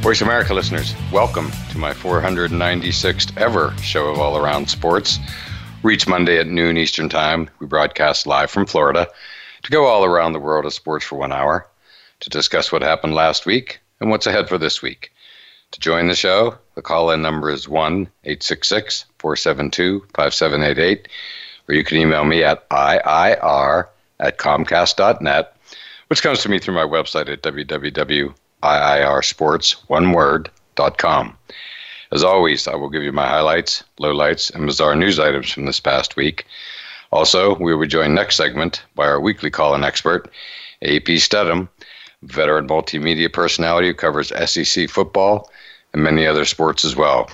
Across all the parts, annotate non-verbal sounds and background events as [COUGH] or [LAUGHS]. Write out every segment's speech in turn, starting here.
Voice America listeners, welcome to my 496th ever show of All Around Sports. Reach Monday at noon Eastern Time. We broadcast live from Florida to go all around the world of sports for one hour to discuss what happened last week and what's ahead for this week. To join the show, the call in number is 1 866 472 5788, or you can email me at IIR at Comcast.net, which comes to me through my website at www IIRsports, one word, dot com. As always, I will give you my highlights, lowlights, and bizarre news items from this past week. Also, we will be joined next segment by our weekly call-in expert, AP Steadham, veteran multimedia personality who covers SEC football and many other sports as well.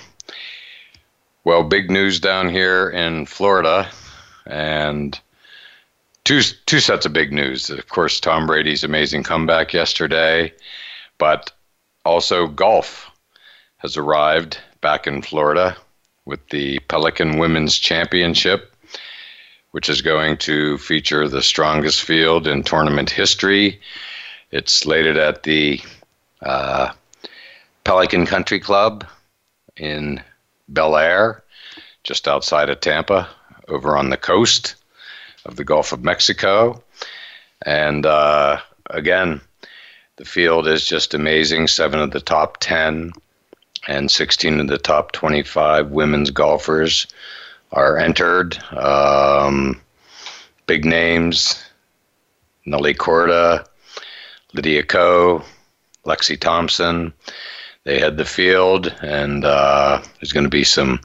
Well, big news down here in Florida, and two two sets of big news. Of course, Tom Brady's amazing comeback yesterday, but also, golf has arrived back in Florida with the Pelican Women's Championship, which is going to feature the strongest field in tournament history. It's slated at the uh, Pelican Country Club in Belleair, just outside of Tampa, over on the coast of the Gulf of Mexico. And uh, again, the field is just amazing. Seven of the top 10 and 16 of the top 25 women's golfers are entered. Um, big names Nelly Korda, Lydia Ko, Lexi Thompson. They head the field, and uh, there's going to be some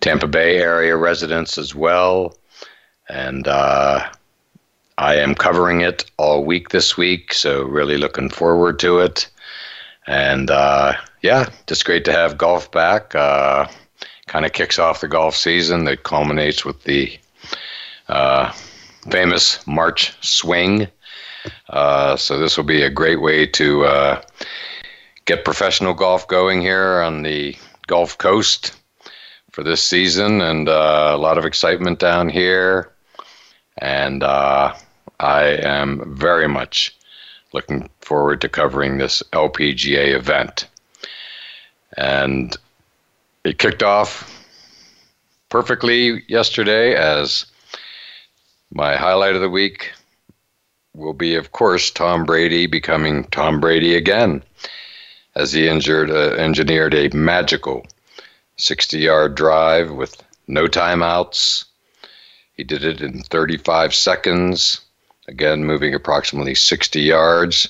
Tampa Bay area residents as well. And uh, I am covering it all week this week, so really looking forward to it. And uh, yeah, just great to have golf back. Uh, kind of kicks off the golf season that culminates with the uh, famous March swing. Uh, so this will be a great way to uh, get professional golf going here on the Gulf Coast for this season, and uh, a lot of excitement down here. And I am very much looking forward to covering this LPGA event. And it kicked off perfectly yesterday as my highlight of the week will be, of course, Tom Brady becoming Tom Brady again, as he injured, uh, engineered a magical 60 yard drive with no timeouts. He did it in 35 seconds again moving approximately 60 yards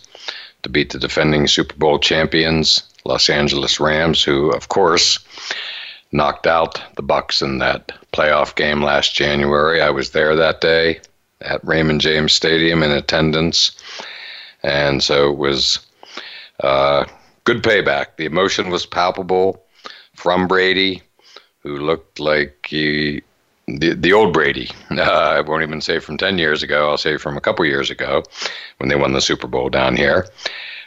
to beat the defending Super Bowl champions, Los Angeles Rams, who, of course, knocked out the Bucs in that playoff game last January. I was there that day at Raymond James Stadium in attendance, and so it was uh, good payback. The emotion was palpable from Brady, who looked like he the the old Brady. Uh, I won't even say from ten years ago. I'll say from a couple years ago, when they won the Super Bowl down here.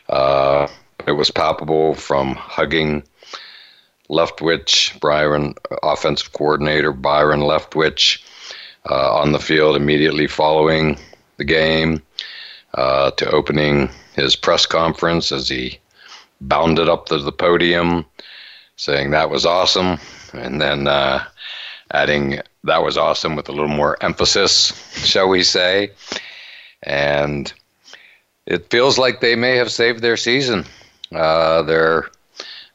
Uh, it was palpable from hugging Leftwich, Byron, offensive coordinator Byron Leftwich, uh, on the field immediately following the game, uh, to opening his press conference as he bounded up to the podium, saying that was awesome, and then uh, adding that was awesome with a little more emphasis, shall we say. And it feels like they may have saved their season. Uh, they're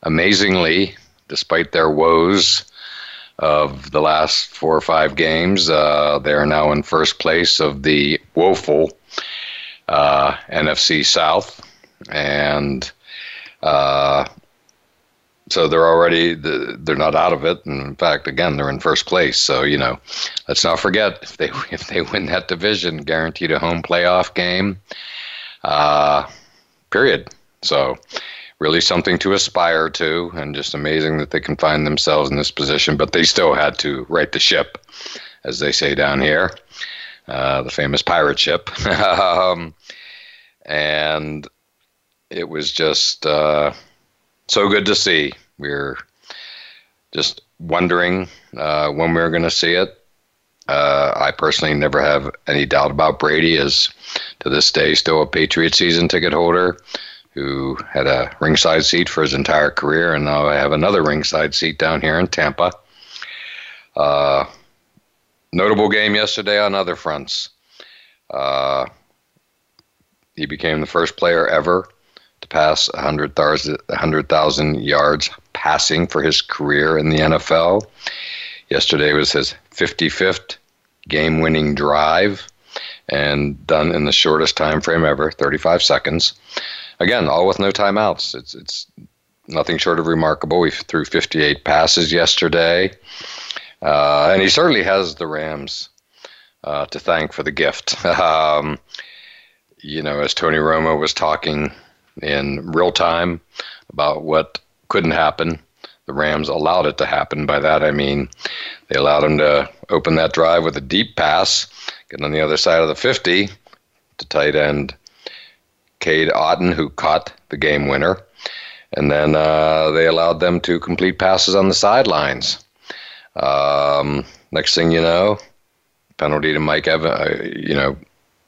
amazingly, despite their woes of the last four or five games, uh, they are now in first place of the woeful uh, NFC South. And uh, so they're already they're not out of it. And in fact, again, they're in first place. So you know, let's not forget if they [LAUGHS] if they win that division, guaranteed a home playoff game. Uh, period. So really something to aspire to, and just amazing that they can find themselves in this position. But they still had to right the ship, as they say down here, uh, the famous pirate ship. [LAUGHS] um, and it was just uh, so good to see. We are just wondering uh, when we are going to see it. Uh, I personally never have any doubt about Brady as to this day still a Patriot season ticket holder who had a ringside seat for his entire career, and now I have another ringside seat down here in Tampa. Uh, notable game yesterday on other fronts. Uh, he became the first player ever pass 100,000 yards passing for his career in the NFL. Yesterday was his 55th game winning drive and done in the shortest time frame ever 35 seconds. Again, all with no timeouts. It's, it's nothing short of remarkable. We threw 58 passes yesterday. Uh, and he certainly has the Rams uh, to thank for the gift. [LAUGHS] um, you know, as Tony Romo was talking in real time about what couldn't happen. The Rams allowed it to happen. By that I mean they allowed him to open that drive with a deep pass, get on the other side of the 50 to tight end Cade Otton, who caught the game winner. And then uh, they allowed them to complete passes on the sidelines. Um, next thing you know, penalty to Mike Evans, uh, you know,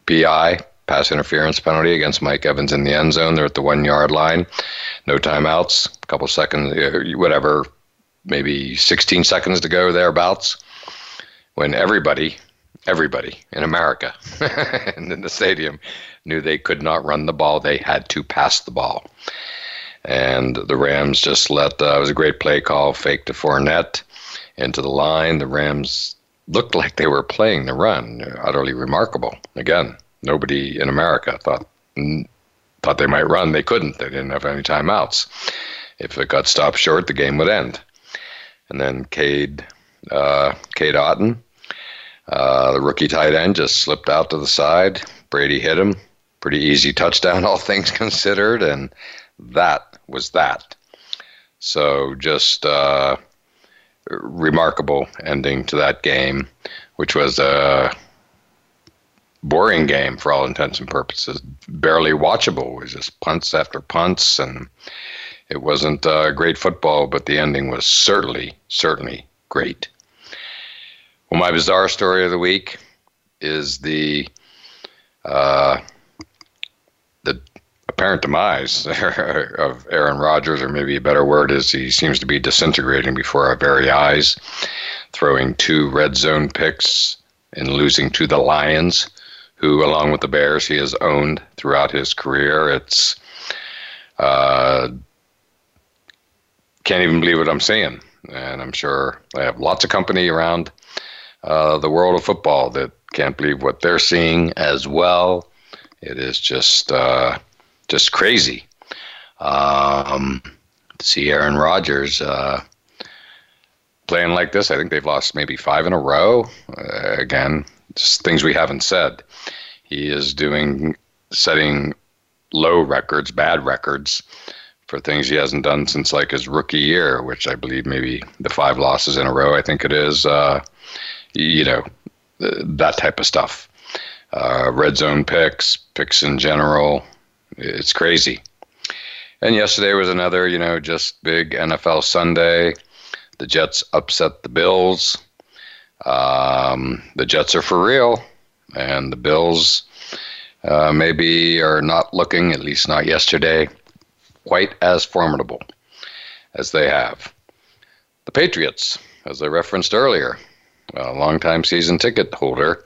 PI, pass interference penalty against Mike Evans in the end zone. They're at the one yard line. No timeouts. A couple seconds, whatever, maybe 16 seconds to go thereabouts. When everybody, everybody in America and [LAUGHS] in the stadium knew they could not run the ball, they had to pass the ball. And the Rams just let, uh, it was a great play call, fake to Fournette into the line. The Rams looked like they were playing the run. Utterly remarkable. Again, nobody in America thought thought they might run. They couldn't. They didn't have any timeouts. If it got stopped short, the game would end. And then Cade uh, Cade Otton, uh, the rookie tight end, just slipped out to the side. Brady hit him. Pretty easy touchdown, [LAUGHS] all things considered, and that was that. So just uh, remarkable ending to that game, which was a uh, boring game for all intents and purposes. Barely watchable. It was just punts after punts, and it wasn't uh, great football, but the ending was certainly, certainly great. Well, my bizarre story of the week is the uh, the apparent demise [LAUGHS] of Aaron Rodgers, or maybe a better word is he seems to be disintegrating before our very eyes, throwing two red zone picks and losing to the Lions who, along with the Bears, he has owned throughout his career. It's uh, can't even believe what I'm seeing, and I'm sure I have lots of company around uh, the world of football that can't believe what they're seeing as well. It is just uh, just crazy. Um, to see Aaron Rodgers uh, playing like this, I think they've lost maybe five in a row. Uh, again, just things we haven't said. He is doing setting low records, bad records for things he hasn't done since like his rookie year, which I believe maybe the five losses in a row. I think it is. Uh, you know, that type of stuff. Uh, red zone picks, picks in general. It's crazy. And yesterday was another, you know, just big NFL Sunday. The Jets upset the Bills. Um, the Jets are for real, and the Bills uh, maybe are not looking, at least not yesterday, quite as formidable as they have. The Patriots, as I referenced earlier, a longtime season ticket holder,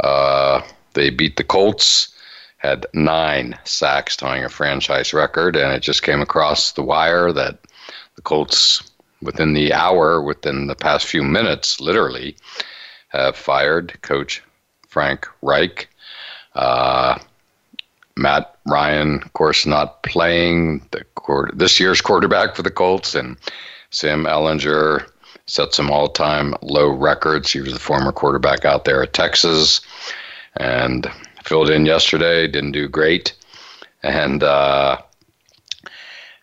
uh, they beat the Colts, had nine sacks, tying a franchise record, and it just came across the wire that the Colts within the hour, within the past few minutes, literally, have fired coach Frank Reich. Uh, Matt Ryan, of course, not playing the this year's quarterback for the Colts, and Sam Ehlinger set some all-time low records. He was the former quarterback out there at Texas, and filled in yesterday. Didn't do great, and uh,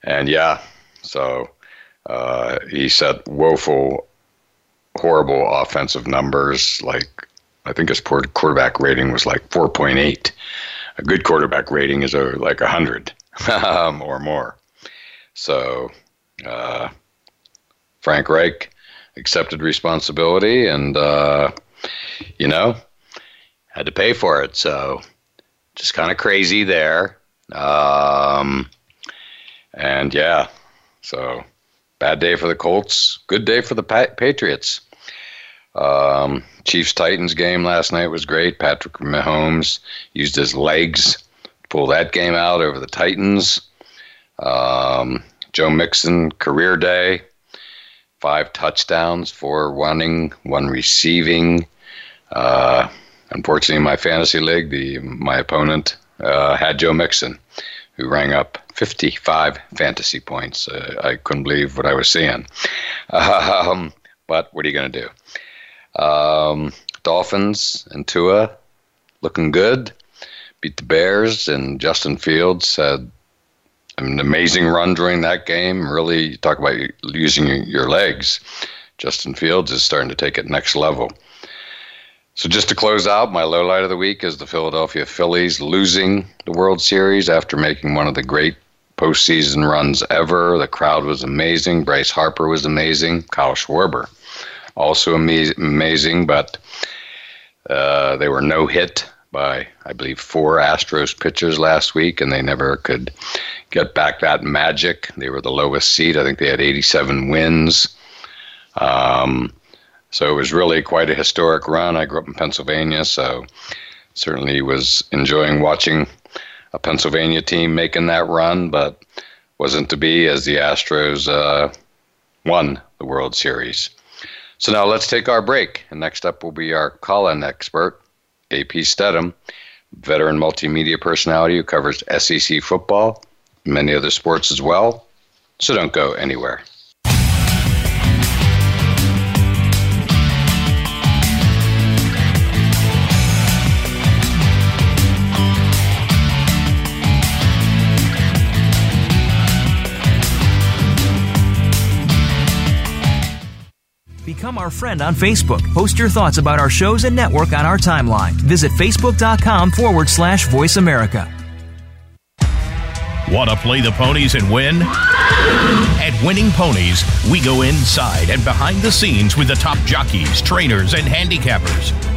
and yeah, so uh, he set woeful, horrible offensive numbers. Like I think his quarterback rating was like 4.8. A good quarterback rating is uh, like 100 [LAUGHS] um, or more. So uh, Frank Reich accepted responsibility and, uh, you know, had to pay for it. So just kind of crazy there. Um, and yeah, so bad day for the Colts, good day for the Patriots. Um, Chiefs Titans game last night was great. Patrick Mahomes used his legs to pull that game out over the Titans. Um, Joe Mixon career day, five touchdowns, four running, one receiving. Uh, unfortunately, in my fantasy league, the my opponent uh, had Joe Mixon, who rang up 55 fantasy points. Uh, I couldn't believe what I was seeing. [LAUGHS] Um, but what are you going to do? Um, Dolphins and Tua looking good. Beat the Bears, and Justin Fields had an amazing run during that game. Really, talk about using your legs. Justin Fields is starting to take it next level. So just to close out, my low light of the week is the Philadelphia Phillies losing the World Series after making one of the great postseason runs ever. The crowd was amazing. Bryce Harper was amazing. Kyle Schwarber also amazing, but uh, they were no hit by, I believe, four Astros pitchers last week, and they never could get back that magic. They were the lowest seed. I think they had 87 wins. Um, so it was really quite a historic run. I grew up in Pennsylvania, so certainly was enjoying watching a Pennsylvania team making that run, but wasn't to be as the Astros uh, won the World Series. So now let's take our break. And next up will be our call in expert, AP Steadham, veteran multimedia personality who covers SEC football, many other sports as well. So don't go anywhere. Our friend on Facebook. Post your thoughts about our shows and network on our timeline. Visit facebook.com forward slash voice America. Want to play the ponies and win? At Winning Ponies, we go inside and behind the scenes with the top jockeys, trainers, and handicappers.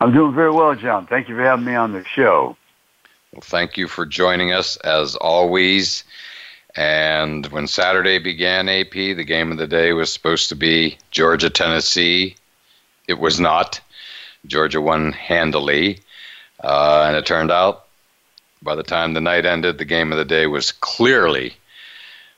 I'm doing very well, John. Thank you for having me on the show. Well, thank you for joining us as always. And when Saturday began, AP, the game of the day was supposed to be Georgia Tennessee. It was not. Georgia won handily. Uh, and it turned out by the time the night ended, the game of the day was clearly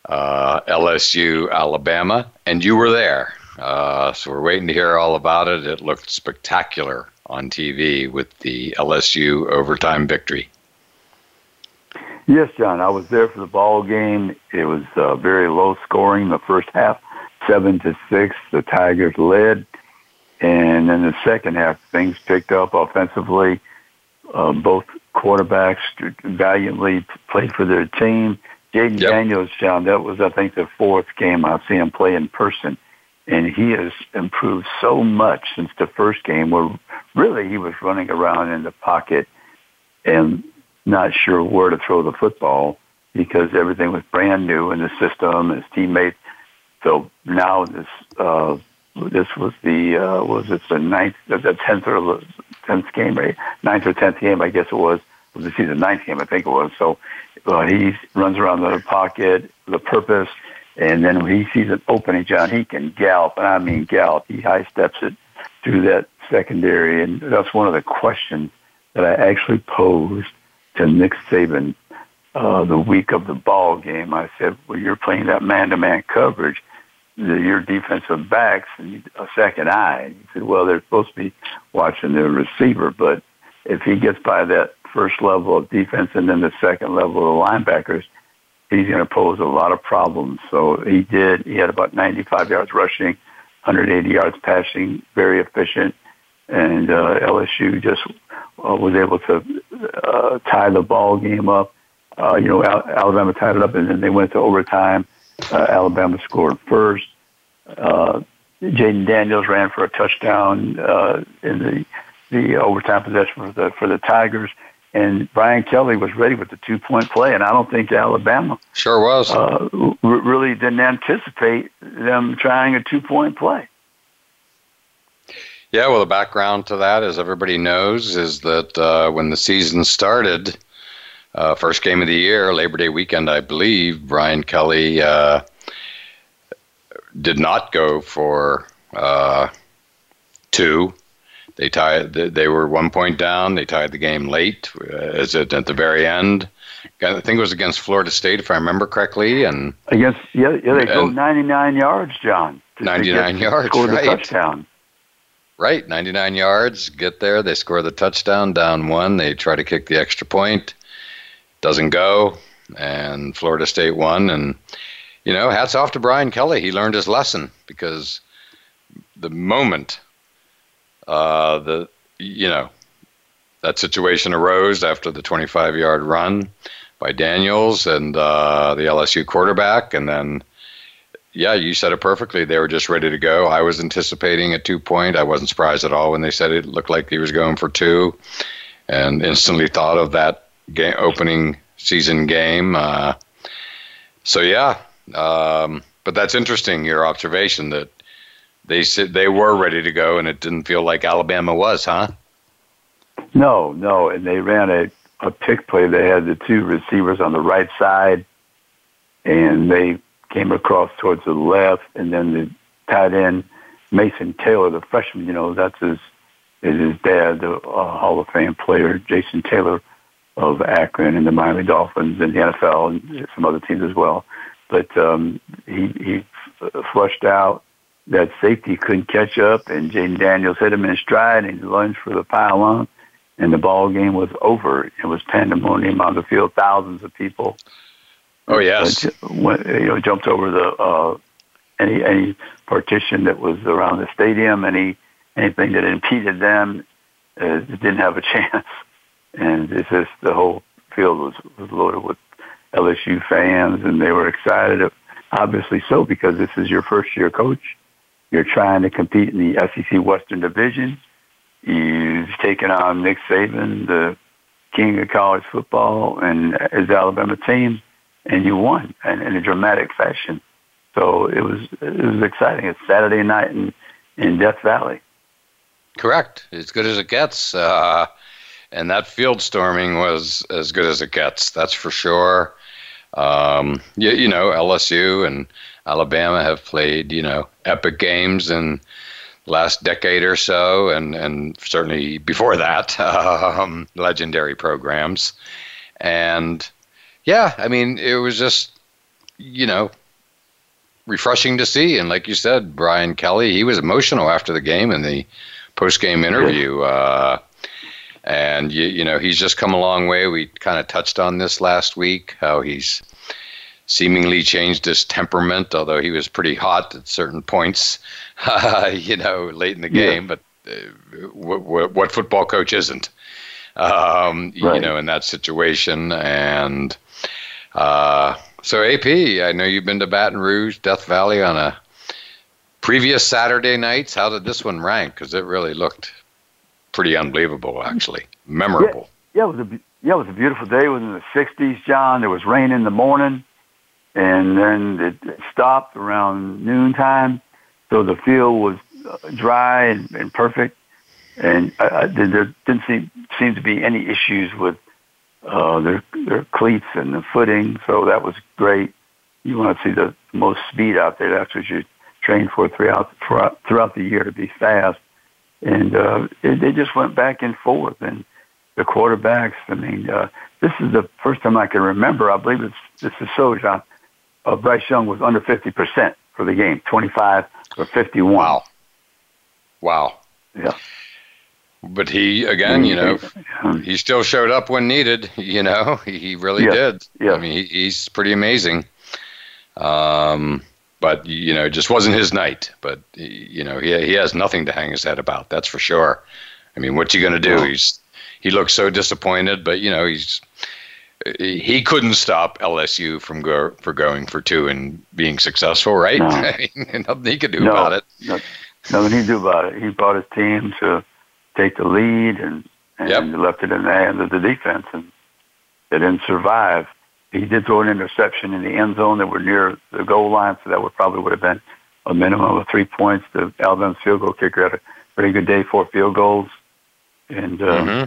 uh, LSU Alabama, and you were there. Uh, so we're waiting to hear all about it. It looked spectacular on TV with the LSU overtime victory. Yes, John, I was there for the ball game. It was uh, very low scoring the first half, seven to six. The Tigers led, and then the second half things picked up offensively. Uh, both quarterbacks valiantly played for their team. Jayden yep. Daniels, John, that was I think the fourth game I've seen him play in person, and he has improved so much since the first game where really he was running around in the pocket and not sure where to throw the football because everything was brand new in the system, his teammates. So now this uh, this was the uh, was it the ninth, the tenth or tenth game, right? Ninth or tenth game, I guess it was. Was the season ninth game, I think it was. So uh, he runs around the pocket, the purpose, and then when he sees an opening, John, he can gallop, and I mean gallop. He high steps it through that secondary, and that's one of the questions that I actually posed to Nick Saban uh, the week of the ball game. I said, "Well, you're playing that man-to-man coverage. Your defensive backs need a second eye." He said, "Well, they're supposed to be watching the receiver, but if he gets by that first level of defense and then the second level of the linebackers." He's going to pose a lot of problems. So he did. He had about 95 yards rushing, 180 yards passing, very efficient and uh, LSU just uh, was able to uh, tie the ball game up. Uh, you know, Al- Alabama tied it up, and then they went to overtime. Uh, Alabama scored first. Uh, Jayden Daniels ran for a touchdown uh, in the the overtime possession for the for the Tigers, and Brian Kelly was ready with the two point play, and I don't think Alabama sure was uh, really didn't anticipate them trying a two point play. Yeah, well, the background to that, as everybody knows, is that uh, when the season started, uh, first game of the year, Labor Day weekend, I believe, Brian Kelly uh, did not go for uh, two. They tied. They were one point down. They tied the game late. Is uh, it at the very end? I think it was against Florida State, if I remember correctly, and against yeah, yeah, they go 99 yards, John. 99 yards, score right? the touchdown. Right, 99 yards, get there, they score the touchdown, down one, they try to kick the extra point, doesn't go, and Florida State won. And, you know, hats off to Brian Kelly. He learned his lesson because the moment uh, the, you know, that situation arose after the 25 yard run by Daniels and uh, the LSU quarterback, and then yeah, you said it perfectly. They were just ready to go. I was anticipating a two point. I wasn't surprised at all when they said it looked like he was going for two, and instantly thought of that game, opening season game. Uh, so yeah, um, but that's interesting. Your observation that they said they were ready to go, and it didn't feel like Alabama was, huh? No, no, and they ran a a pick play. They had the two receivers on the right side, and they came across towards the left, and then the tight end Mason Taylor, the freshman. You know, that's his is his dad, the uh, Hall of Fame player Jason Taylor of Akron and the Miami Dolphins and the NFL and some other teams as well. But um, he he flushed out. That safety couldn't catch up, and Jayden Daniels hit him in stride, and he lunged for the pylon, and the ball game was over. It was pandemonium on the field, thousands of people Oh yes, went, you know, jumped over the uh, any any partition that was around the stadium, any anything that impeded them, it didn't have a [LAUGHS] chance. And it's just the whole field was, was loaded with LSU fans, and they were excited. Obviously so, because this is your first year coach. You're trying to compete in the SEC Western Division. You've taken on Nick Saban, the king of college football, and his Alabama team, and you won in, in a dramatic fashion. So it was it was exciting. It's Saturday night in in Death Valley. Correct. As good as it gets. Uh, and that field storming was as good as it gets. That's for sure. Um, you, you know, LSU and Alabama have played, you know, epic games in last decade or so, and, and certainly before that, [LAUGHS] um, legendary programs. And yeah, I mean, it was just, you know, refreshing to see. And like you said, Brian Kelly, he was emotional after the game in the post game interview. Uh, and you, you know he's just come a long way. We kind of touched on this last week, how he's seemingly changed his temperament, although he was pretty hot at certain points, [LAUGHS] you know, late in the game. Yeah. But uh, what, what, football coach isn't, um, right. you know, in that situation? And uh, so, AP, I know you've been to Baton Rouge, Death Valley on a previous Saturday nights. How did this one rank? Because it really looked pretty unbelievable, actually. Memorable. Yeah, yeah, it was a yeah, it was a beautiful day. It was in the '60s, John. There was rain in the morning, and then it, stopped around noontime, so the field was uh, dry and, and perfect. And uh there didn't seem seem to be any issues with uh, their their cleats and the footing, so that was great. You want to see the most speed out there. That's what you train for throughout throughout, throughout the year to be fast and uh, it, they just went back and forth. And the quarterbacks, I mean, uh, this is the first time I can remember. I believe it's this is so, Uh, Bryce Young was under fifty percent for the game, twenty-five or fifty-one. Wow. Wow. Yeah. But he again, you know, he still showed up when needed. You know, [LAUGHS] he really yeah. did. Yeah. I mean, he, he's pretty amazing. Um, but you know, it just wasn't his night. But you know, he he has nothing to hang his head about. That's for sure. I mean, what's he going to do? He's he looks so disappointed, but you know, he's he couldn't stop LSU from go for going for two and being successful, right? No. [LAUGHS] I mean, nothing he could do no, about it. No, nothing he could do about it. He brought his team to take the lead and and yep. left it in the hands of the defense, and they didn't survive he did throw an interception in the end zone that were near the goal line, so that would probably would have been a minimum of three points. The Alabama field goal kicker had a pretty good day, four field goals, and uh, mm-hmm.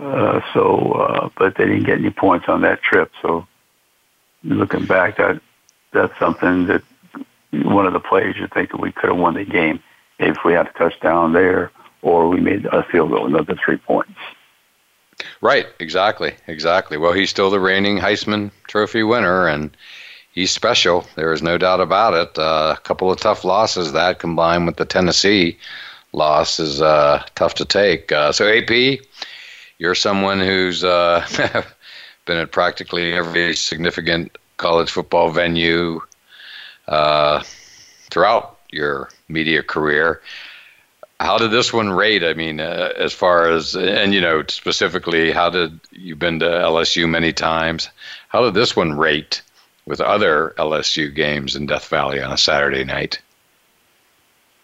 Uh, so uh, but they didn't get any points on that trip. So looking back, that that's something that one of the plays you think that we could have won the game if we had a touchdown there or we made a field goal, another three points. Right, exactly, exactly. Well, he's still the reigning Heisman Trophy winner, and he's special. There is no doubt about it. Uh, a couple of tough losses that combined with the Tennessee loss is uh, tough to take. Uh, so, AP, you're someone who's uh, [LAUGHS] been at practically every significant college football venue uh, throughout your media career. How did this one rate? I mean, uh, as far as, and you know, specifically, how did you've been to LSU many times? How did this one rate with other LSU games in Death Valley on a Saturday night?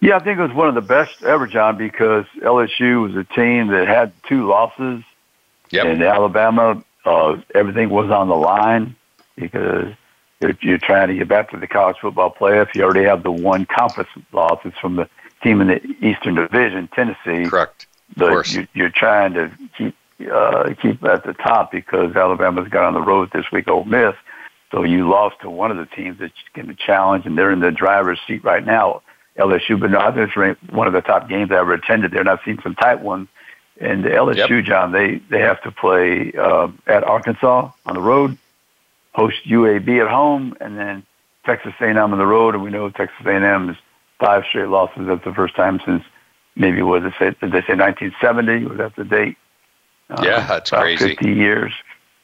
Yeah, I think it was one of the best ever, John, because LSU was a team that had two losses. Yep. And Alabama, uh, everything was on the line because you're, you're trying to get back to the college football playoff. You already have the one conference loss. It's from the team in the Eastern Division, Tennessee. Correct. But you, you're trying to keep uh, keep at the top because Alabama's got on the road this week, Ole Miss. So you lost to one of the teams that's going to challenge, and they're in the driver's seat right now. LSU, but no, I think it's one of the top games I ever attended there, and I've seen some tight ones. And the LSU, yep. John, they they have to play uh, at Arkansas on the road, host UAB at home, and then Texas A&M on the road. And we know Texas A&M is five straight losses. That's the first time since maybe what did they say? Did they say 1970? Was that the date? Uh, yeah, that's about crazy. 50 years.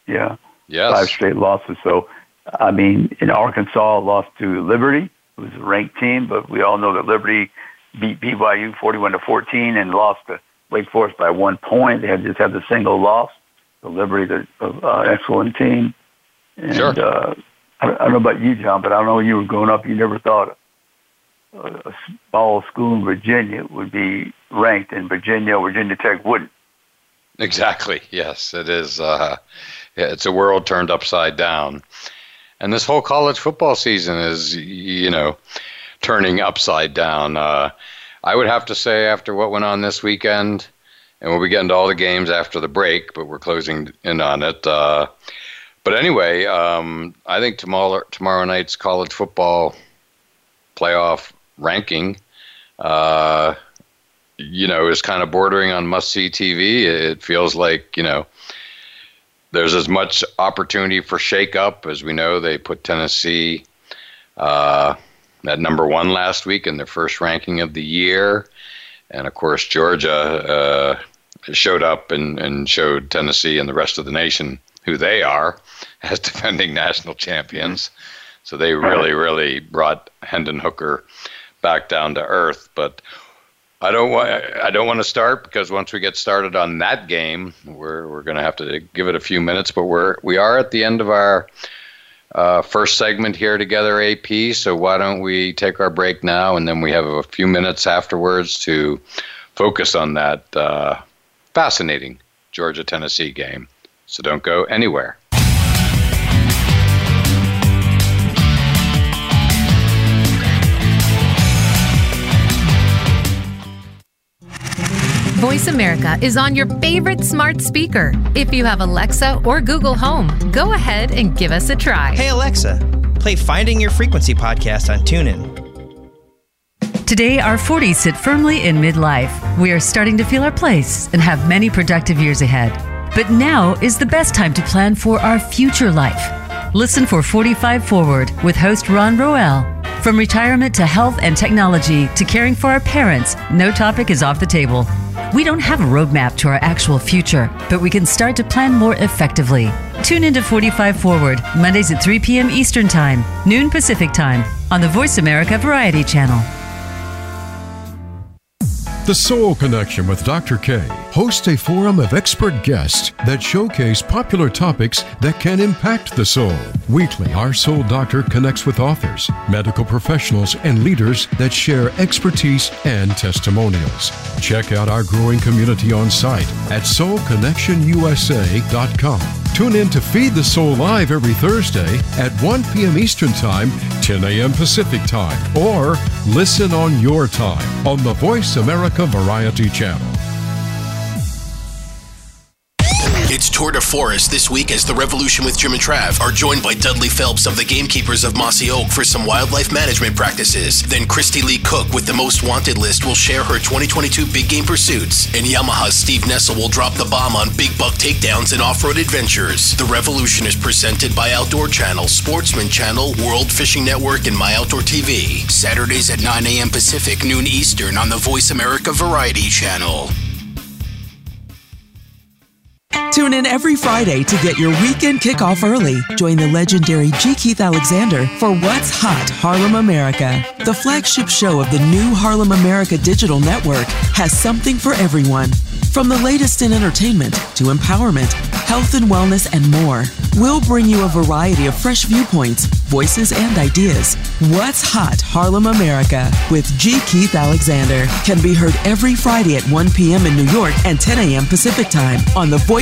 Yeah. Yes. Five straight losses. So, I mean, in Arkansas, lost to Liberty, who's a ranked team, but we all know that Liberty beat BYU 41 to 14 and lost to Wake Forest by one point. They had just had the single loss. The Liberty, the uh, excellent team. And, sure. Uh, I, I don't know about you, John, but I don't know you were growing up. You never thought a, a small school in Virginia would be ranked, in Virginia, Virginia Tech wouldn't. Exactly. Yes, it is. Uh, it's a world turned upside down, and this whole college football season is, you know, turning upside down. Uh, I would have to say, after what went on this weekend, and we'll be getting to all the games after the break, but we're closing in on it. Uh, but anyway, um, I think tomorrow tomorrow night's college football playoff ranking, uh, you know, is kind of bordering on must see TV. It feels like you know there's as much opportunity for shakeup as we know. They put Tennessee uh, at number one last week in their first ranking of the year, and of course Georgia uh, showed up and, and showed Tennessee and the rest of the nation who they are [LAUGHS] as defending national champions. So they really, really brought Hendon Hooker back down to earth. But I don't want I don't want to start because once we get started on that game, we're we're going to have to give it a few minutes. But we're we are at the end of our uh, first segment here together, AP. So why don't we take our break now, and then we have a few minutes afterwards to focus on that uh, fascinating Georgia Tennessee game. So don't go anywhere. Voice America is on your favorite smart speaker. If you have Alexa or Google Home, go ahead and give us a try. Hey, Alexa, play Finding Your Frequency podcast on TuneIn. Today, our 40s sit firmly in midlife. We are starting to feel our place and have many productive years ahead. But now is the best time to plan for our future life. Listen for 45 Forward with host Ron Roel. From retirement to health and technology to caring for our parents, no topic is off the table. We don't have a roadmap to our actual future, but we can start to plan more effectively. Tune into 45 Forward, Mondays at 3 p.m. Eastern Time, noon Pacific Time, on the Voice America Variety Channel. The Soul Connection with Dr. K hosts a forum of expert guests that showcase popular topics that can impact the soul. Weekly, our soul doctor connects with authors, medical professionals, and leaders that share expertise and testimonials. Check out our growing community on site at soulconnectionusa.com. Tune in to Feed the Soul Live every Thursday at 1 p.m. Eastern Time, 10 a.m. Pacific Time, or listen on your time on the Voice America Variety Channel. Tour de Forest this week as the Revolution with Jim and Trav are joined by Dudley Phelps of the Gamekeepers of Mossy Oak for some wildlife management practices. Then Kristy Lee Cook with the Most Wanted list will share her 2022 big game pursuits. And Yamaha's Steve Nessel will drop the bomb on big buck takedowns and off-road adventures. The Revolution is presented by Outdoor Channel, Sportsman Channel, World Fishing Network, and My Outdoor TV. Saturdays at 9 a.m. Pacific, noon Eastern on the Voice America Variety Channel. Tune in every Friday to get your weekend kickoff early. Join the legendary G. Keith Alexander for What's Hot Harlem America. The flagship show of the new Harlem America Digital Network has something for everyone. From the latest in entertainment to empowerment, health and wellness, and more, we'll bring you a variety of fresh viewpoints, voices, and ideas. What's Hot Harlem America with G. Keith Alexander can be heard every Friday at 1 p.m. in New York and 10 a.m. Pacific Time on the Voice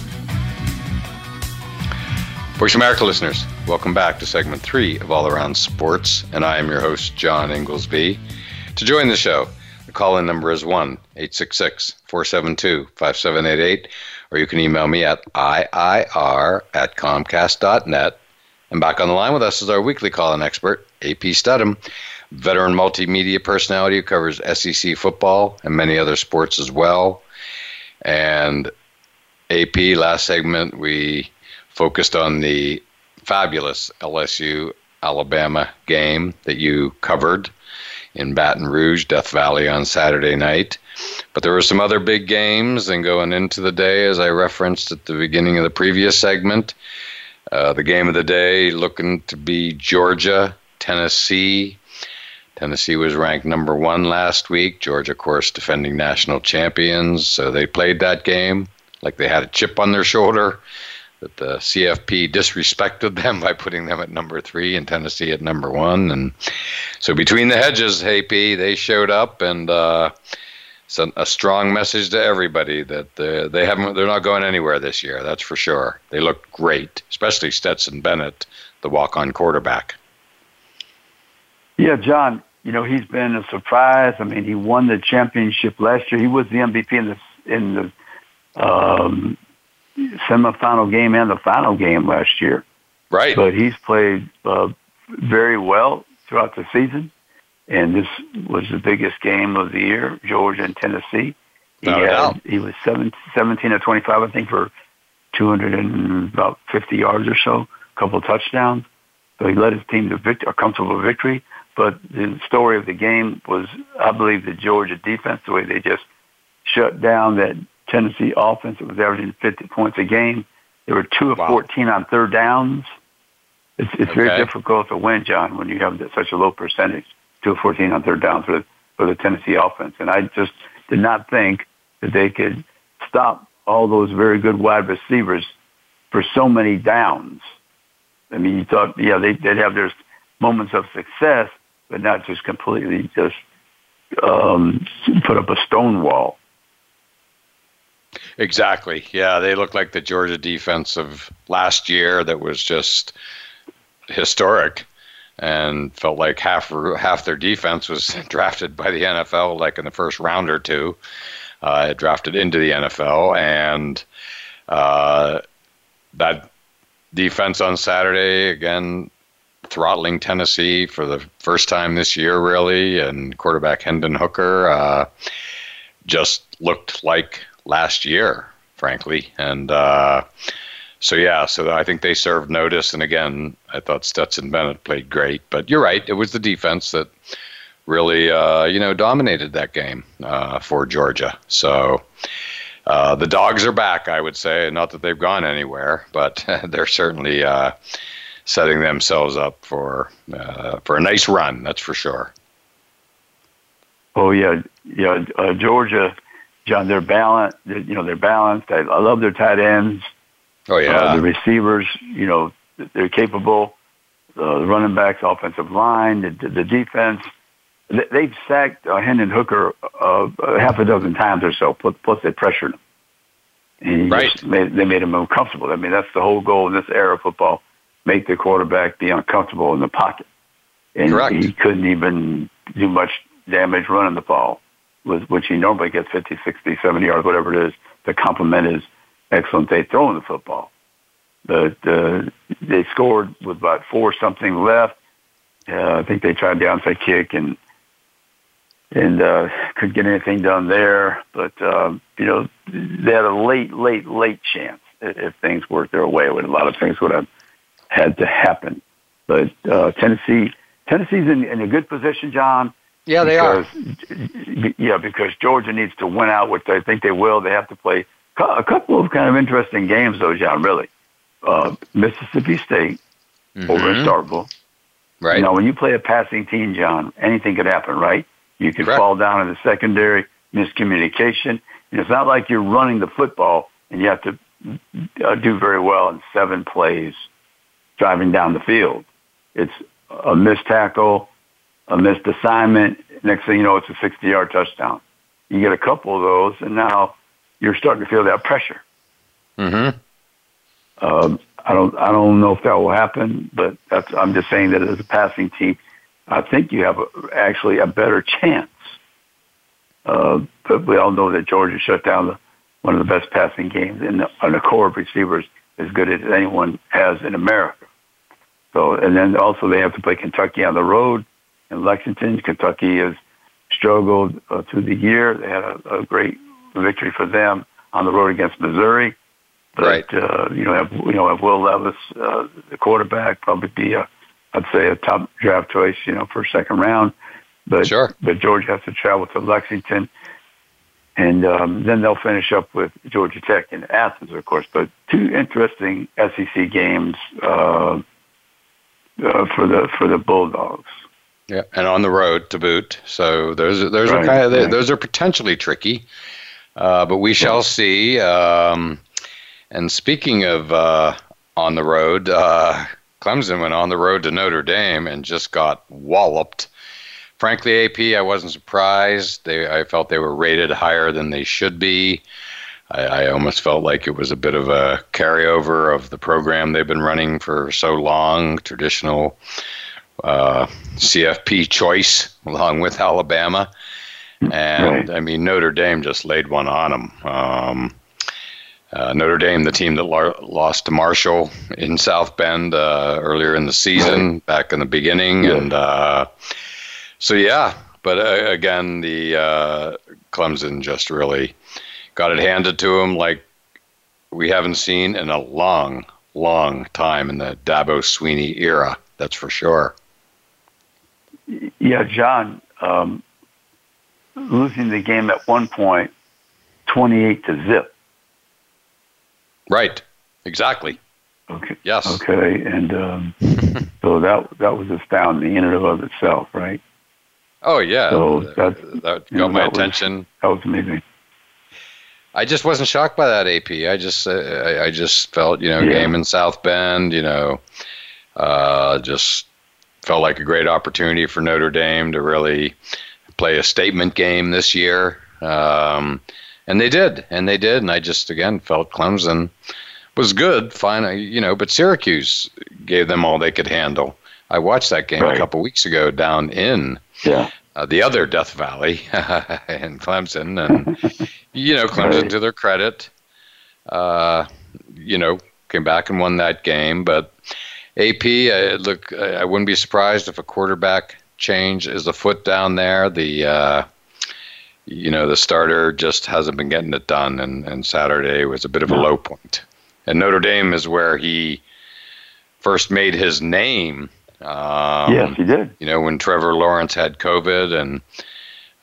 Voice America listeners, welcome back to segment three of All Around Sports, and I am your host, John Inglesby. To join the show, the call in number is 1 866 472 5788, or you can email me at IIR at Comcast.net. And back on the line with us is our weekly call in expert, AP Steadham, veteran multimedia personality who covers SEC football and many other sports as well. And AP, last segment we focused on the fabulous LSU Alabama game that you covered in Baton Rouge, Death Valley on Saturday night. But there were some other big games, and going into the day, as I referenced at the beginning of the previous segment, uh, the game of the day looking to be Georgia, Tennessee. Tennessee was ranked number one last week. Georgia, of course, defending national champions. So they played that game like they had a chip on their shoulder. That the CFP disrespected them by putting them at number three and Tennessee at number one. And so between the hedges, AP, they showed up and uh, sent a strong message to everybody that they haven't, they're not going anywhere this year. That's for sure. They look great, especially Stetson Bennett, the walk-on quarterback. Yeah, John. You know he's been a surprise. I mean, he won the championship last year. He was the MVP in the in the um, semifinal game and the final game last year. Right. But he's played uh, very well throughout the season, and this was the biggest game of the year, Georgia and Tennessee. He, No had, doubt. he was seven, 17 or 25, I think, for 200 and about 50 yards or so, a couple of touchdowns. So he led his team to vict- a comfortable victory. But the story of the game was, I believe, the Georgia defense, the way they just shut down that Tennessee offense that was averaging 50 points a game. They were two of 14 on third downs. It's, it's very difficult to win, John, when you have such a low percentage, two of 14 on third downs for the, for the Tennessee offense. And I just did not think that they could stop all those very good wide receivers for so many downs. I mean, you thought, yeah, they, they'd have their moments of success, but not just completely just um, put up a stone wall. Exactly. Yeah, they look like the Georgia defense of last year that was just historic and felt like half half their defense was [LAUGHS] drafted by the NFL like in the first round or two. Uh, drafted into the NFL and uh, that defense on Saturday again throttling Tennessee for the first time this year really and quarterback Hendon Hooker uh, just looked like last year, frankly. And uh, so, yeah, so I think they served notice. And again, I thought Stetson Bennett played great. But you're right, it was the defense that really, uh, you know, dominated that game uh, for Georgia. So. Uh, the dogs are back, I would say. Not that they've gone anywhere, but [LAUGHS] they're certainly uh, setting themselves up for uh, for a nice run. That's for sure. Oh yeah, yeah. Uh, Georgia, John, they're balanced. They're, you know, they're balanced. I, I love their tight ends. Oh yeah, uh, the receivers. You know, they're capable. Uh, the running backs, offensive line, the, the defense. They- They've sacked uh, Hendon Hooker uh, half a dozen times or so. Plus, plus they pressured him. And Right. Made, they made him uncomfortable. I mean, that's the whole goal in this era of football: make the quarterback be uncomfortable in the pocket. And Correct. he couldn't even do much damage running the ball, with- which he normally gets 50, 60, 70 yards, whatever it is, to complement his excellent day throwing the football. But uh, they scored with about four something left. Uh, I think they tried the onside kick and and uh, couldn't get anything done there. But um, you know, they had a late, late, late chance if, if things worked their way. When a lot of things would have had to happen. But uh, Tennessee, Tennessee's in, in a good position, John. Yeah, they are. because, Yeah, because Georgia needs to win out, which I think they will. They have to play a couple of kind of interesting games, though, John. Really, uh, Mississippi State over in Starkville. Mm-hmm. Right. You know, when you play a passing team, John, anything could happen, right? You could fall down in the secondary, miscommunication. And it's not like you're running the football and you have to uh, do very well in seven plays driving down the field. It's a missed tackle, a missed assignment. Next thing you know, it's a 60 yard touchdown. You get a couple of those, and now you're starting to feel that pressure. Mm-hmm. Um, I don't I don't know if that will happen, but that's, I'm just saying that as a passing team, I think you have a, actually a better chance. Uh, but we all know that Georgia shut down the, one of the best passing games, and the, and the core of receivers as good as anyone has in America. So, and then also they have to play Kentucky on the road in Lexington. Kentucky has struggled uh, through the year. They had a, a great victory for them on the road against Missouri. But, right. Uh, you know, have, you know, have Will Levis, uh, the quarterback, probably be a, I'd say a top draft choice. You know, for second round. But sure. But Georgia has to travel to Lexington, and um, then they'll finish up with Georgia Tech in Athens, of course. But two interesting SEC games uh, uh, for the for the Bulldogs. Yeah, and on the road to boot. So those are, those Right, are kind of, right. those are potentially tricky, uh, but we shall see. Um, and speaking of uh, on the road, uh, Clemson went on the road to Notre Dame and just got walloped. Frankly, AP, I wasn't surprised. They, I felt they were rated higher than they should be. I, I almost felt like it was a bit of a carryover of the program they've been running for so long, traditional uh, CFP choice along with Alabama. And I mean, Notre Dame just laid one on them. Um, uh, Notre Dame, the team that lo- lost to Marshall in South Bend uh, earlier in the season, back in the beginning, and uh, so yeah. But uh, again, the uh, Clemson just really got it handed to them like we haven't seen in a long, long time in the Dabo Swinney era. That's for sure. Yeah, John, um, losing the game at one point, twenty-eight to zip. Right. Exactly. Okay. Yes. Okay, and um, [LAUGHS] so that that was astounding in and of itself, right? Oh yeah. So that, that got know, my that was- attention. That was amazing. I just wasn't shocked by that AP. I just uh, I, I just felt you know Yeah. game in South Bend. You know, uh, just felt like a great opportunity for Notre Dame to really play a statement game this year. Um, and they did, and they did, and I just again felt Clemson was good, fine, you know, but Syracuse gave them all they could handle. I watched that game a Right. couple weeks ago down in Yeah. uh, the other Death Valley [LAUGHS] in Clemson, and [LAUGHS] you know Clemson to their credit, uh, you know came back and won that game. But AP, uh, look, I I wouldn't be surprised if a quarterback change is afoot down there. The uh, you know the starter just hasn't been getting it done, and, and Saturday was a bit of a low point. And Notre Dame is where he first made his name. Um, yes, he did. you know, when Trevor Lawrence had COVID and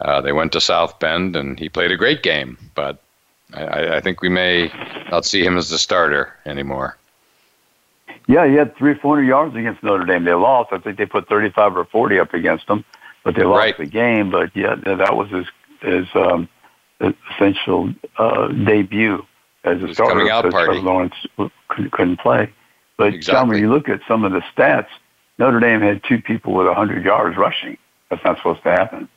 uh, they went to South Bend and he played a great game, but I- I, I think we may not see him as the starter anymore. Yeah, he had three, four hundred yards against Notre Dame. They lost. I think they put thirty-five or forty up against them, but they lost Right. the game. But yeah, that was his his um, essential uh, debut as a starter. coming out because party. Lawrence couldn't, couldn't play. But John, Exactly. when you look at some of the stats, Notre Dame had two people with hundred yards rushing. That's not supposed to happen.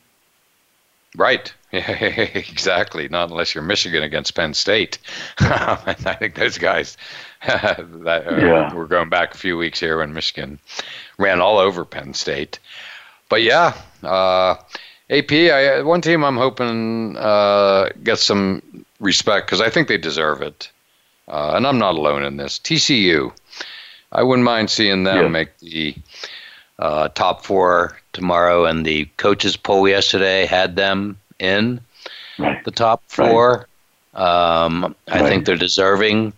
Right. [LAUGHS] exactly. Not unless you're Michigan against Penn State. [LAUGHS] I think those guys, [LAUGHS] that, uh, Yeah. we're going back a few weeks here when Michigan ran all over Penn State. But yeah, uh, AP, I, one team I'm hoping uh, gets some respect because I think they deserve it. Uh, and I'm not alone in this. TCU. I wouldn't mind seeing them Yeah. make the uh, top four tomorrow, and the coaches poll yesterday had them in the top four. Um, I think they're deserving.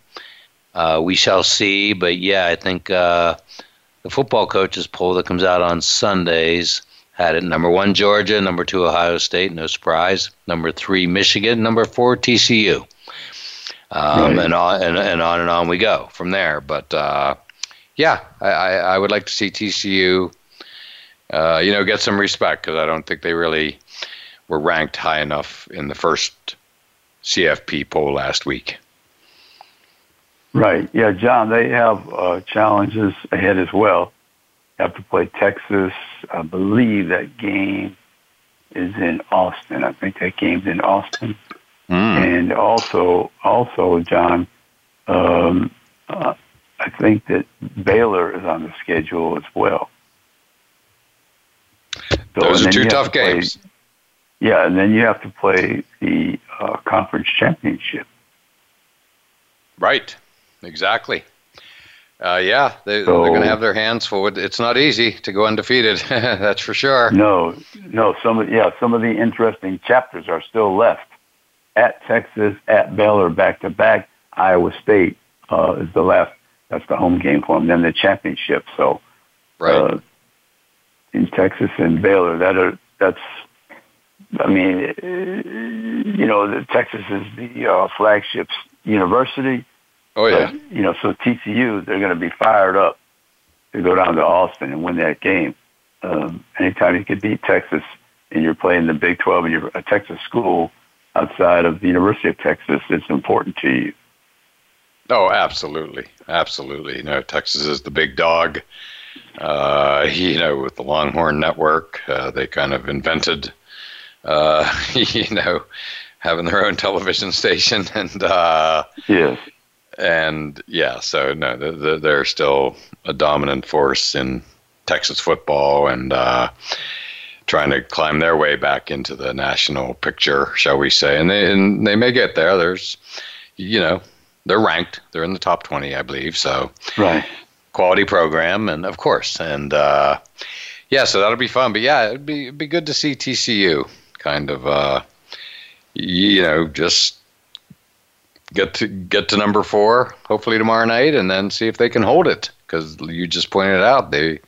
Uh, we shall see, but yeah, I think uh, the football coaches poll that comes out on Sundays had it number one Georgia, number two Ohio State, no surprise, number three Michigan, number four TCU, um, Right. and on and, and on and on we go from there. But uh, yeah, I, I, I would like to see TCU, uh, you know, get some respect because I don't think they really were ranked high enough in the first CFP poll last week. Right. Yeah, John, they have uh, challenges ahead as well. They have to play Texas. I believe that game is in Austin. I think that game's in Austin. And also, also, John, um, uh, I think that Baylor is on the schedule as well. So, Those are two tough to play- games. yeah, and then you have to play the uh, conference championship. Right. Exactly. Uh, yeah, they, So- they're going to have their hands full. It's not easy to go undefeated. [LAUGHS] That's for sure. No, no. Some of yeah, some of the interesting chapters are still left. At Texas, at Baylor, back to back. Iowa State, uh, is the last. That's the home game for them. Then the championship. So, right. Uh, in Texas and Baylor, that are that's. I mean, uh, you know, the Texas is the uh, flagship university. Oh yeah. But, you know, so TCU they're going to be fired up to go down to Austin and win that game. Um, anytime you can beat Texas and you're playing the Big 12 and you're a Texas school outside of the University of Texas, it's important to you. Oh, absolutely, absolutely. You know, Texas is the big dog. Uh, you know, with the Longhorn Network, uh, they kind of invented, uh, [LAUGHS] you know, having their own television station, [LAUGHS] and uh, yes, and yeah, so no, they're still a dominant force in Texas football, and uh, trying to climb their way back into the national picture, shall we say? And they and they may get there. There's, you know, they're ranked. They're in the top twenty, I believe. So right, quality program, and of course, and uh, yeah, so that'll be fun. But yeah, it'd be it'd be good to see TCU kind of, uh, you know, just get to get to number four hopefully tomorrow night, and then see if they can hold it. Because you just pointed out they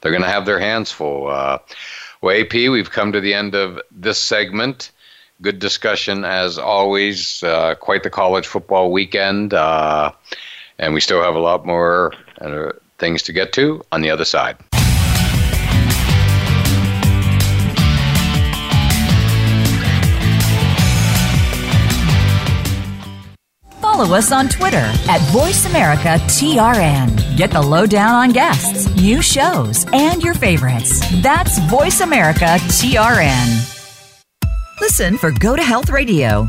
they're going to have their hands full. Uh, well, AP, we've come to the end of this segment. Good discussion as always. Uh, quite the college football weekend, uh, and we still have a lot more uh, things to get to on the other side. follow us on Twitter at VoiceAmericaTRN. Get the lowdown on guests, new shows, and your favorites. That's VoiceAmericaTRN. Listen for Go to Health Radio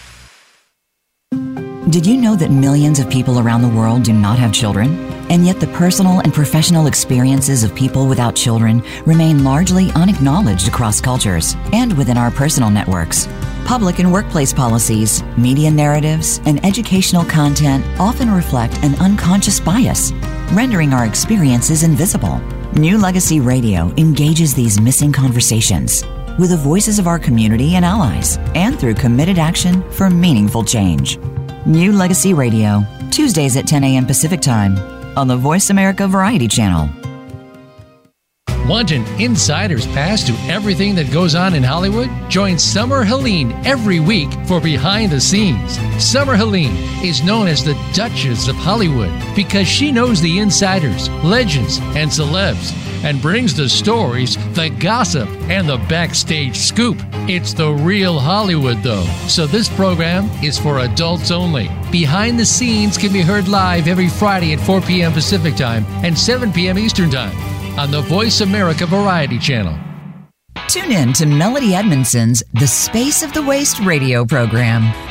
Did you know that millions of people around the world do not have children? And yet, the personal and professional experiences of people without children remain largely unacknowledged across cultures and within our personal networks. Public and workplace policies, media narratives, and educational content often reflect an unconscious bias, rendering our experiences invisible. New Legacy Radio engages these missing conversations with the voices of our community and allies, and through committed action for meaningful change. New Legacy Radio, Tuesdays at 10 a.m. Pacific Time on the Voice America Variety Channel. Want an insider's pass to everything that goes on in Hollywood? Join Summer Helene every week for Behind the Scenes. Summer Helene is known as the Duchess of Hollywood because she knows the insiders, legends, and celebs and brings the stories, the gossip, and the backstage scoop. It's the real Hollywood, though. So this program is for adults only. Behind the Scenes can be heard live every Friday at 4 p.m. Pacific Time and 7 p.m. Eastern Time on the Voice America Variety Channel. Tune in to Melody Edmondson's The Space of the Waist radio program.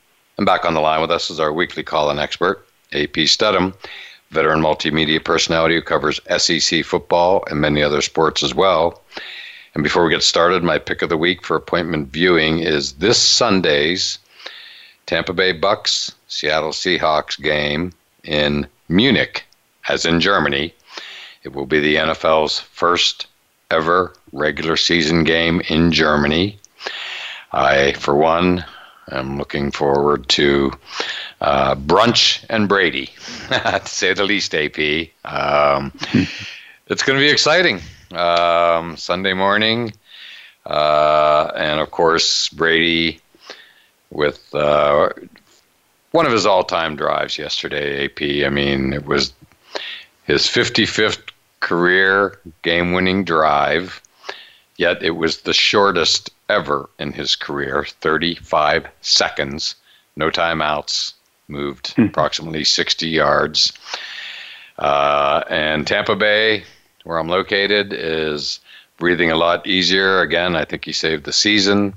And back on the line with us is our weekly call-in expert, AP Steadham, veteran multimedia personality who covers SEC football and many other sports as well. And before we get started, my pick of the week for appointment viewing is this Sunday's Tampa Bay Bucs, Seattle Seahawks game in Munich, as in Germany. It will be the NFL's first ever regular season game in Germany. I, for one, am looking forward to uh, brunch and Brady, [LAUGHS] to say the least. AP, um, [LAUGHS] it's going to be exciting. Um, Sunday morning, uh, and of course Brady with uh, one of his all-time drives yesterday. AP, I mean, it was his 55th career game-winning drive. Yet it was the shortest ever in his career 35 seconds, no timeouts, moved hmm. approximately 60 yards. Uh, and Tampa Bay, where I'm located, is breathing a lot easier. Again, I think he saved the season.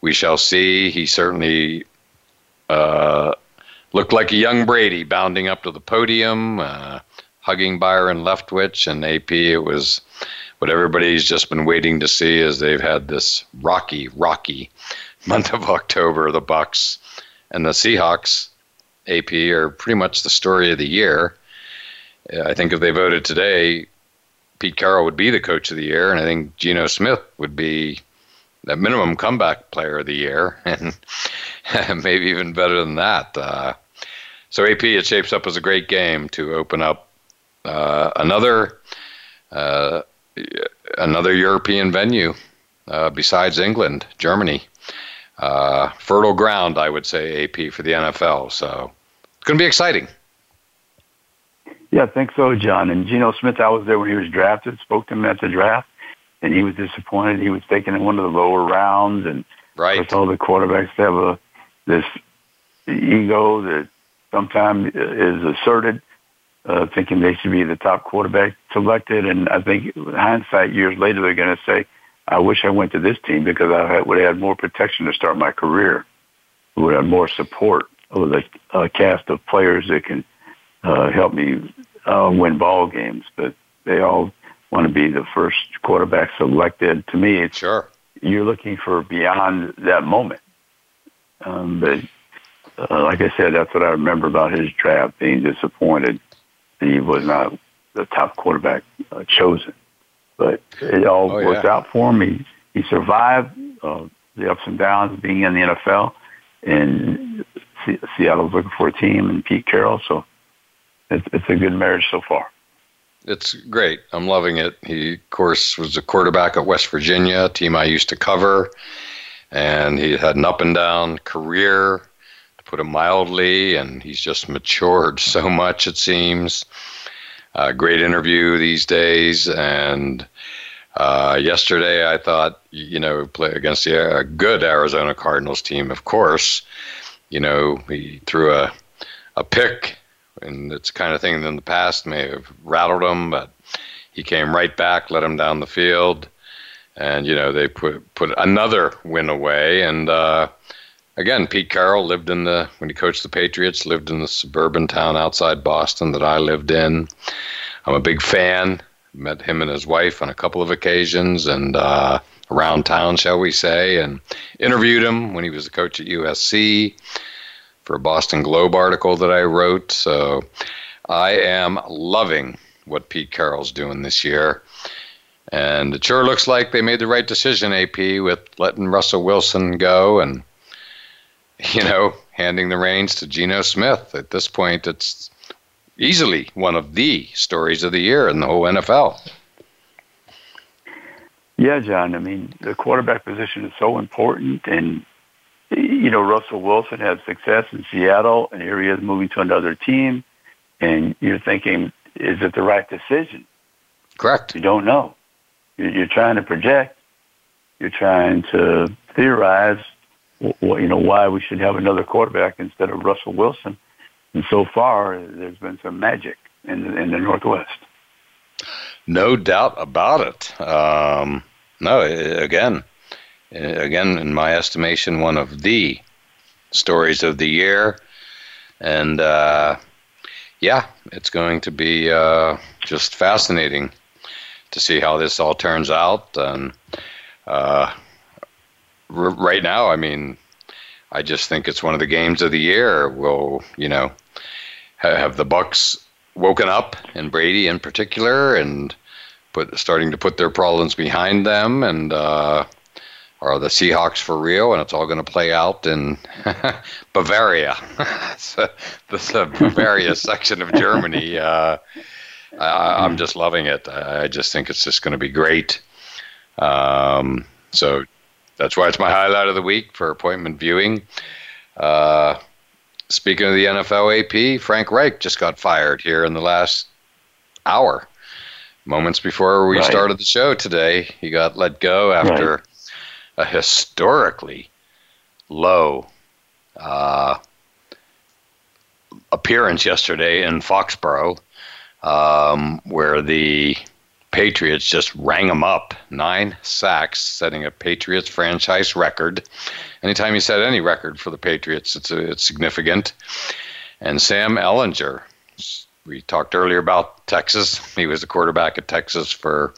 We shall see. He certainly uh, looked like a young Brady bounding up to the podium, uh, hugging Byron Leftwich and AP. It was what everybody's just been waiting to see is they've had this rocky, rocky [LAUGHS] month of October. The Bucs and the Seahawks, AP, are pretty much the story of the year. I think if they voted today, Pete Carroll would be the coach of the year, and I think Geno Smith would be the minimum comeback player of the year, [LAUGHS] and [LAUGHS] maybe even better than that. Uh, so AP, it shapes up as a great game to open up uh, another uh, another European venue uh, besides England, Germany. Uh, fertile ground, I would say, AP for the NFL. So it's going to be exciting. Yeah, I think so, John. And Geno Smith, I was there when he was drafted, spoke to him at the draft, and he was disappointed. He was taken in one of the lower rounds, and right. of course, all the quarterbacks have a this ego that sometimes is asserted uh, thinking they should be the top quarterback selected. And I think hindsight, years later, they're going to say, I wish I went to this team because I would have had more protection to start my career. Would have more support with a, a cast of players that can uh, help me uh, win ball games. But they all want to be the first quarterback selected. To me, it's sure you're looking for beyond that moment. Um, but uh, like I said, that's what I remember about his draft, being disappointed he was not the top quarterback uh, chosen. But it all oh, worked yeah. out for him. He, he survived uh, the ups and downs of being in the NFL, and Seattle's looking for a team and Pete Carroll. So it's, it's a good marriage so far. It's great. I'm loving it. He, of course, was a quarterback at West Virginia, a team I used to cover, and he had an up and down career put it mildly, and he's just matured [LAUGHS] so much, it seems. Uh, great interview these days, and uh, yesterday I thought, you know, play against the uh, good Arizona Cardinals team, of course. You know, he threw a a pick, and it's kind of thing that in the past may have rattled him, but he came right back, let him down the field, and you know they put put another win away, and uh, again, Pete Carroll lived in the when he coached the Patriots, lived in the suburban town outside Boston that I lived in. I'm a big fan. Met him and his wife on a couple of occasions and uh, around town, shall we say, and interviewed him when he was a coach at USC for a Boston Globe article that I wrote. So I am loving what Pete Carroll's doing this year. And it sure looks like they made the right decision, AP, with letting Russell Wilson go and [LAUGHS] you know, handing the reins to Geno Smith. At this point, it's easily one of the stories of the year in the whole NFL. Yeah, John. I mean, the quarterback position is so important, and you know, Russell Wilson had success in Seattle, and here he is moving to another team, and you're thinking, is it the right decision? Correct. You don't know. You're trying to project. You're trying to theorize you know, why we should have another quarterback instead of Russell Wilson. And so far, there's been some magic in the, in the Northwest. No doubt about it. Um, no, again, again, in my estimation, one of the stories of the year. And uh, yeah, it's going to be uh, just fascinating to see how this all turns out. And uh, r- right now, I mean, I just think it's one of the games of the year. Will you know have the Bucs woken up and Brady in particular, and put starting to put their problems behind them, and uh, are the Seahawks for real? And it's all going to play out in [LAUGHS] Bavaria, [LAUGHS] so this uh, Bavaria [LAUGHS] section of Germany. Uh, I, am just loving it. I just think it's just going to be great. Um, so that's why it's my highlight of the week for appointment viewing. Uh, speaking of the NFL AP, Frank Reich just got fired here in the last hour. Moments before we right. started the show today, he got let go after right. a historically low uh, appearance yesterday in Foxborough um, where the Patriots just rang them up. Nine sacks, setting a Patriots franchise record. Anytime you set any record for the Patriots, it's, a, it's significant. And Sam Ehlinger, we talked earlier about Texas. He was the quarterback at Texas for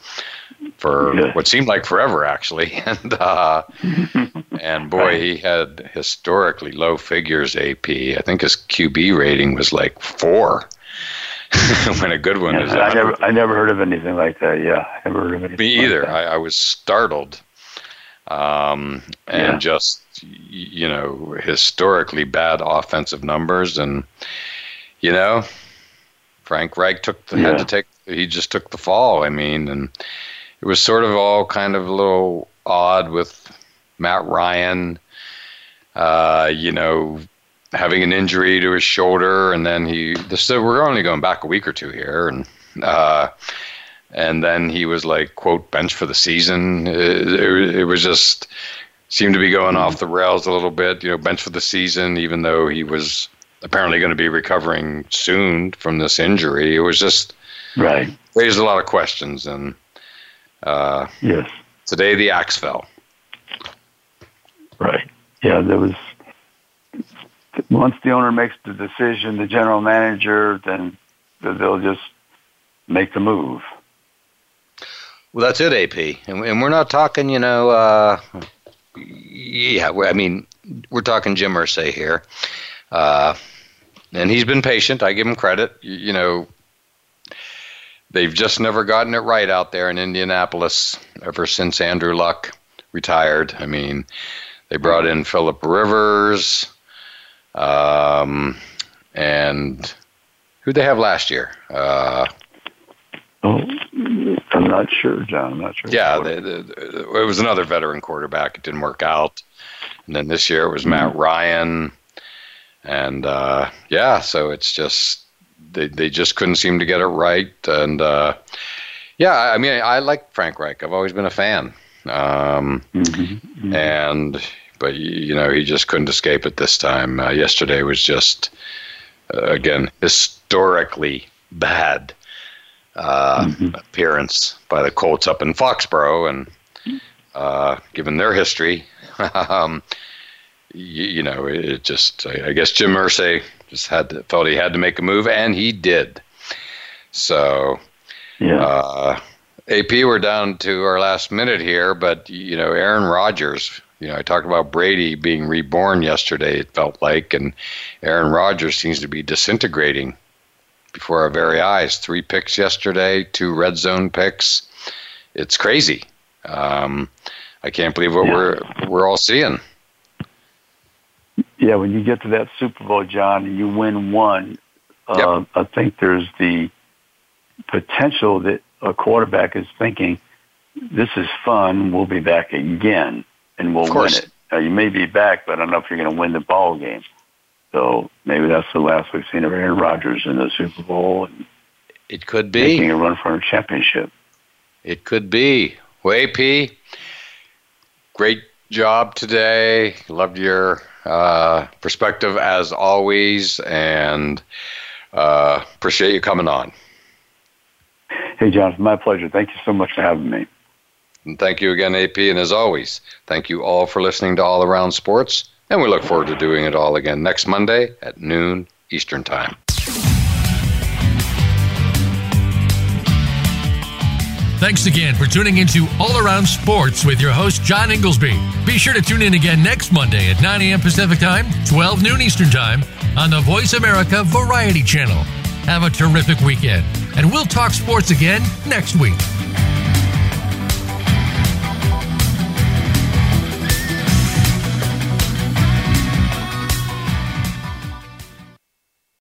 for yeah. what seemed like forever, actually. [LAUGHS] And uh, and boy, he had historically low figures. AP, I think his QB rating was like four. [LAUGHS] when a good one yeah, is. I never, I never heard of anything like that. Yeah, I never heard of anything. Me either. Like I, I, was startled, um, and yeah. just you know historically bad offensive numbers, and you know Frank Reich took the, yeah. had to take. He just took the fall. I mean, and it was sort of all kind of a little odd with Matt Ryan. Uh, you know, having an injury to his shoulder, and then he. This, we're only going back a week or two here, and uh, and then he was like quote bench for the season. It, it, it, was just seemed to be going off the rails a little bit. You know, bench for the season, even though he was apparently going to be recovering soon from this injury. It was just right raised a lot of questions, and uh, yes, today the axe fell. Right. Yeah, there was once the owner makes the decision, the general manager, then they'll just make the move. Well, that's it, AP, and, we're not talking, you know, uh, yeah, I mean, we're talking Jim Irsay here, uh, and he's been patient. I give him credit. You know, they've just never gotten it right out there in Indianapolis ever since Andrew Luck retired. I mean, they brought in Philip Rivers. Um, and who they have last year? Uh, oh, I'm not sure, John. I'm not sure. Yeah, they, they, it was another veteran quarterback. It didn't work out. And then this year it was Matt mm-hmm. Ryan. And uh, yeah, so it's just they they just couldn't seem to get it right. And uh, yeah, I mean, I like Frank Reich. I've always been a fan. Um, mm-hmm. Mm-hmm. And but you know he just couldn't escape it this time. Uh, yesterday was just uh, again historically bad uh, mm-hmm. appearance by the Colts up in Foxborough, and uh, given their history, [LAUGHS] um, you, you, know it just I, I guess Jim Irsay just had to, felt he had to make a move, and he did. So. Yeah. Uh, AP, we're down to our last minute here, but you know, Aaron Rodgers you know, I talked about Brady being reborn yesterday, it felt like, and Aaron Rodgers seems to be disintegrating before our very eyes. Three picks yesterday, two red zone picks. It's crazy. Um, I can't believe what yeah. we're we're all seeing. Yeah, when you get to that Super Bowl, John, and you win one, uh, yep. I think there's the potential that a quarterback is thinking, "This is fun. We'll be back again." And we'll win it. Now, you may be back, but I don't know if you're going to win the ball game. So maybe that's the last we've seen of Aaron Rodgers in the Super Bowl. And it could be making a run for a championship. It could be. Way P. Great job today. Loved your uh, perspective as always, and uh, appreciate you coming on. Hey, Jonathan, my pleasure. Thank you so much for having me. And thank you again, AP. And as always, thank you all for listening to All Around Sports. And we look forward to doing it all again next Monday at noon Eastern Time. Thanks again for tuning into All Around Sports with your host, John Inglesby. Be sure to tune in again next Monday at 9 a.m. Pacific Time, 12 noon Eastern Time on the Voice America Variety Channel. Have a terrific weekend, and we'll talk sports again next week.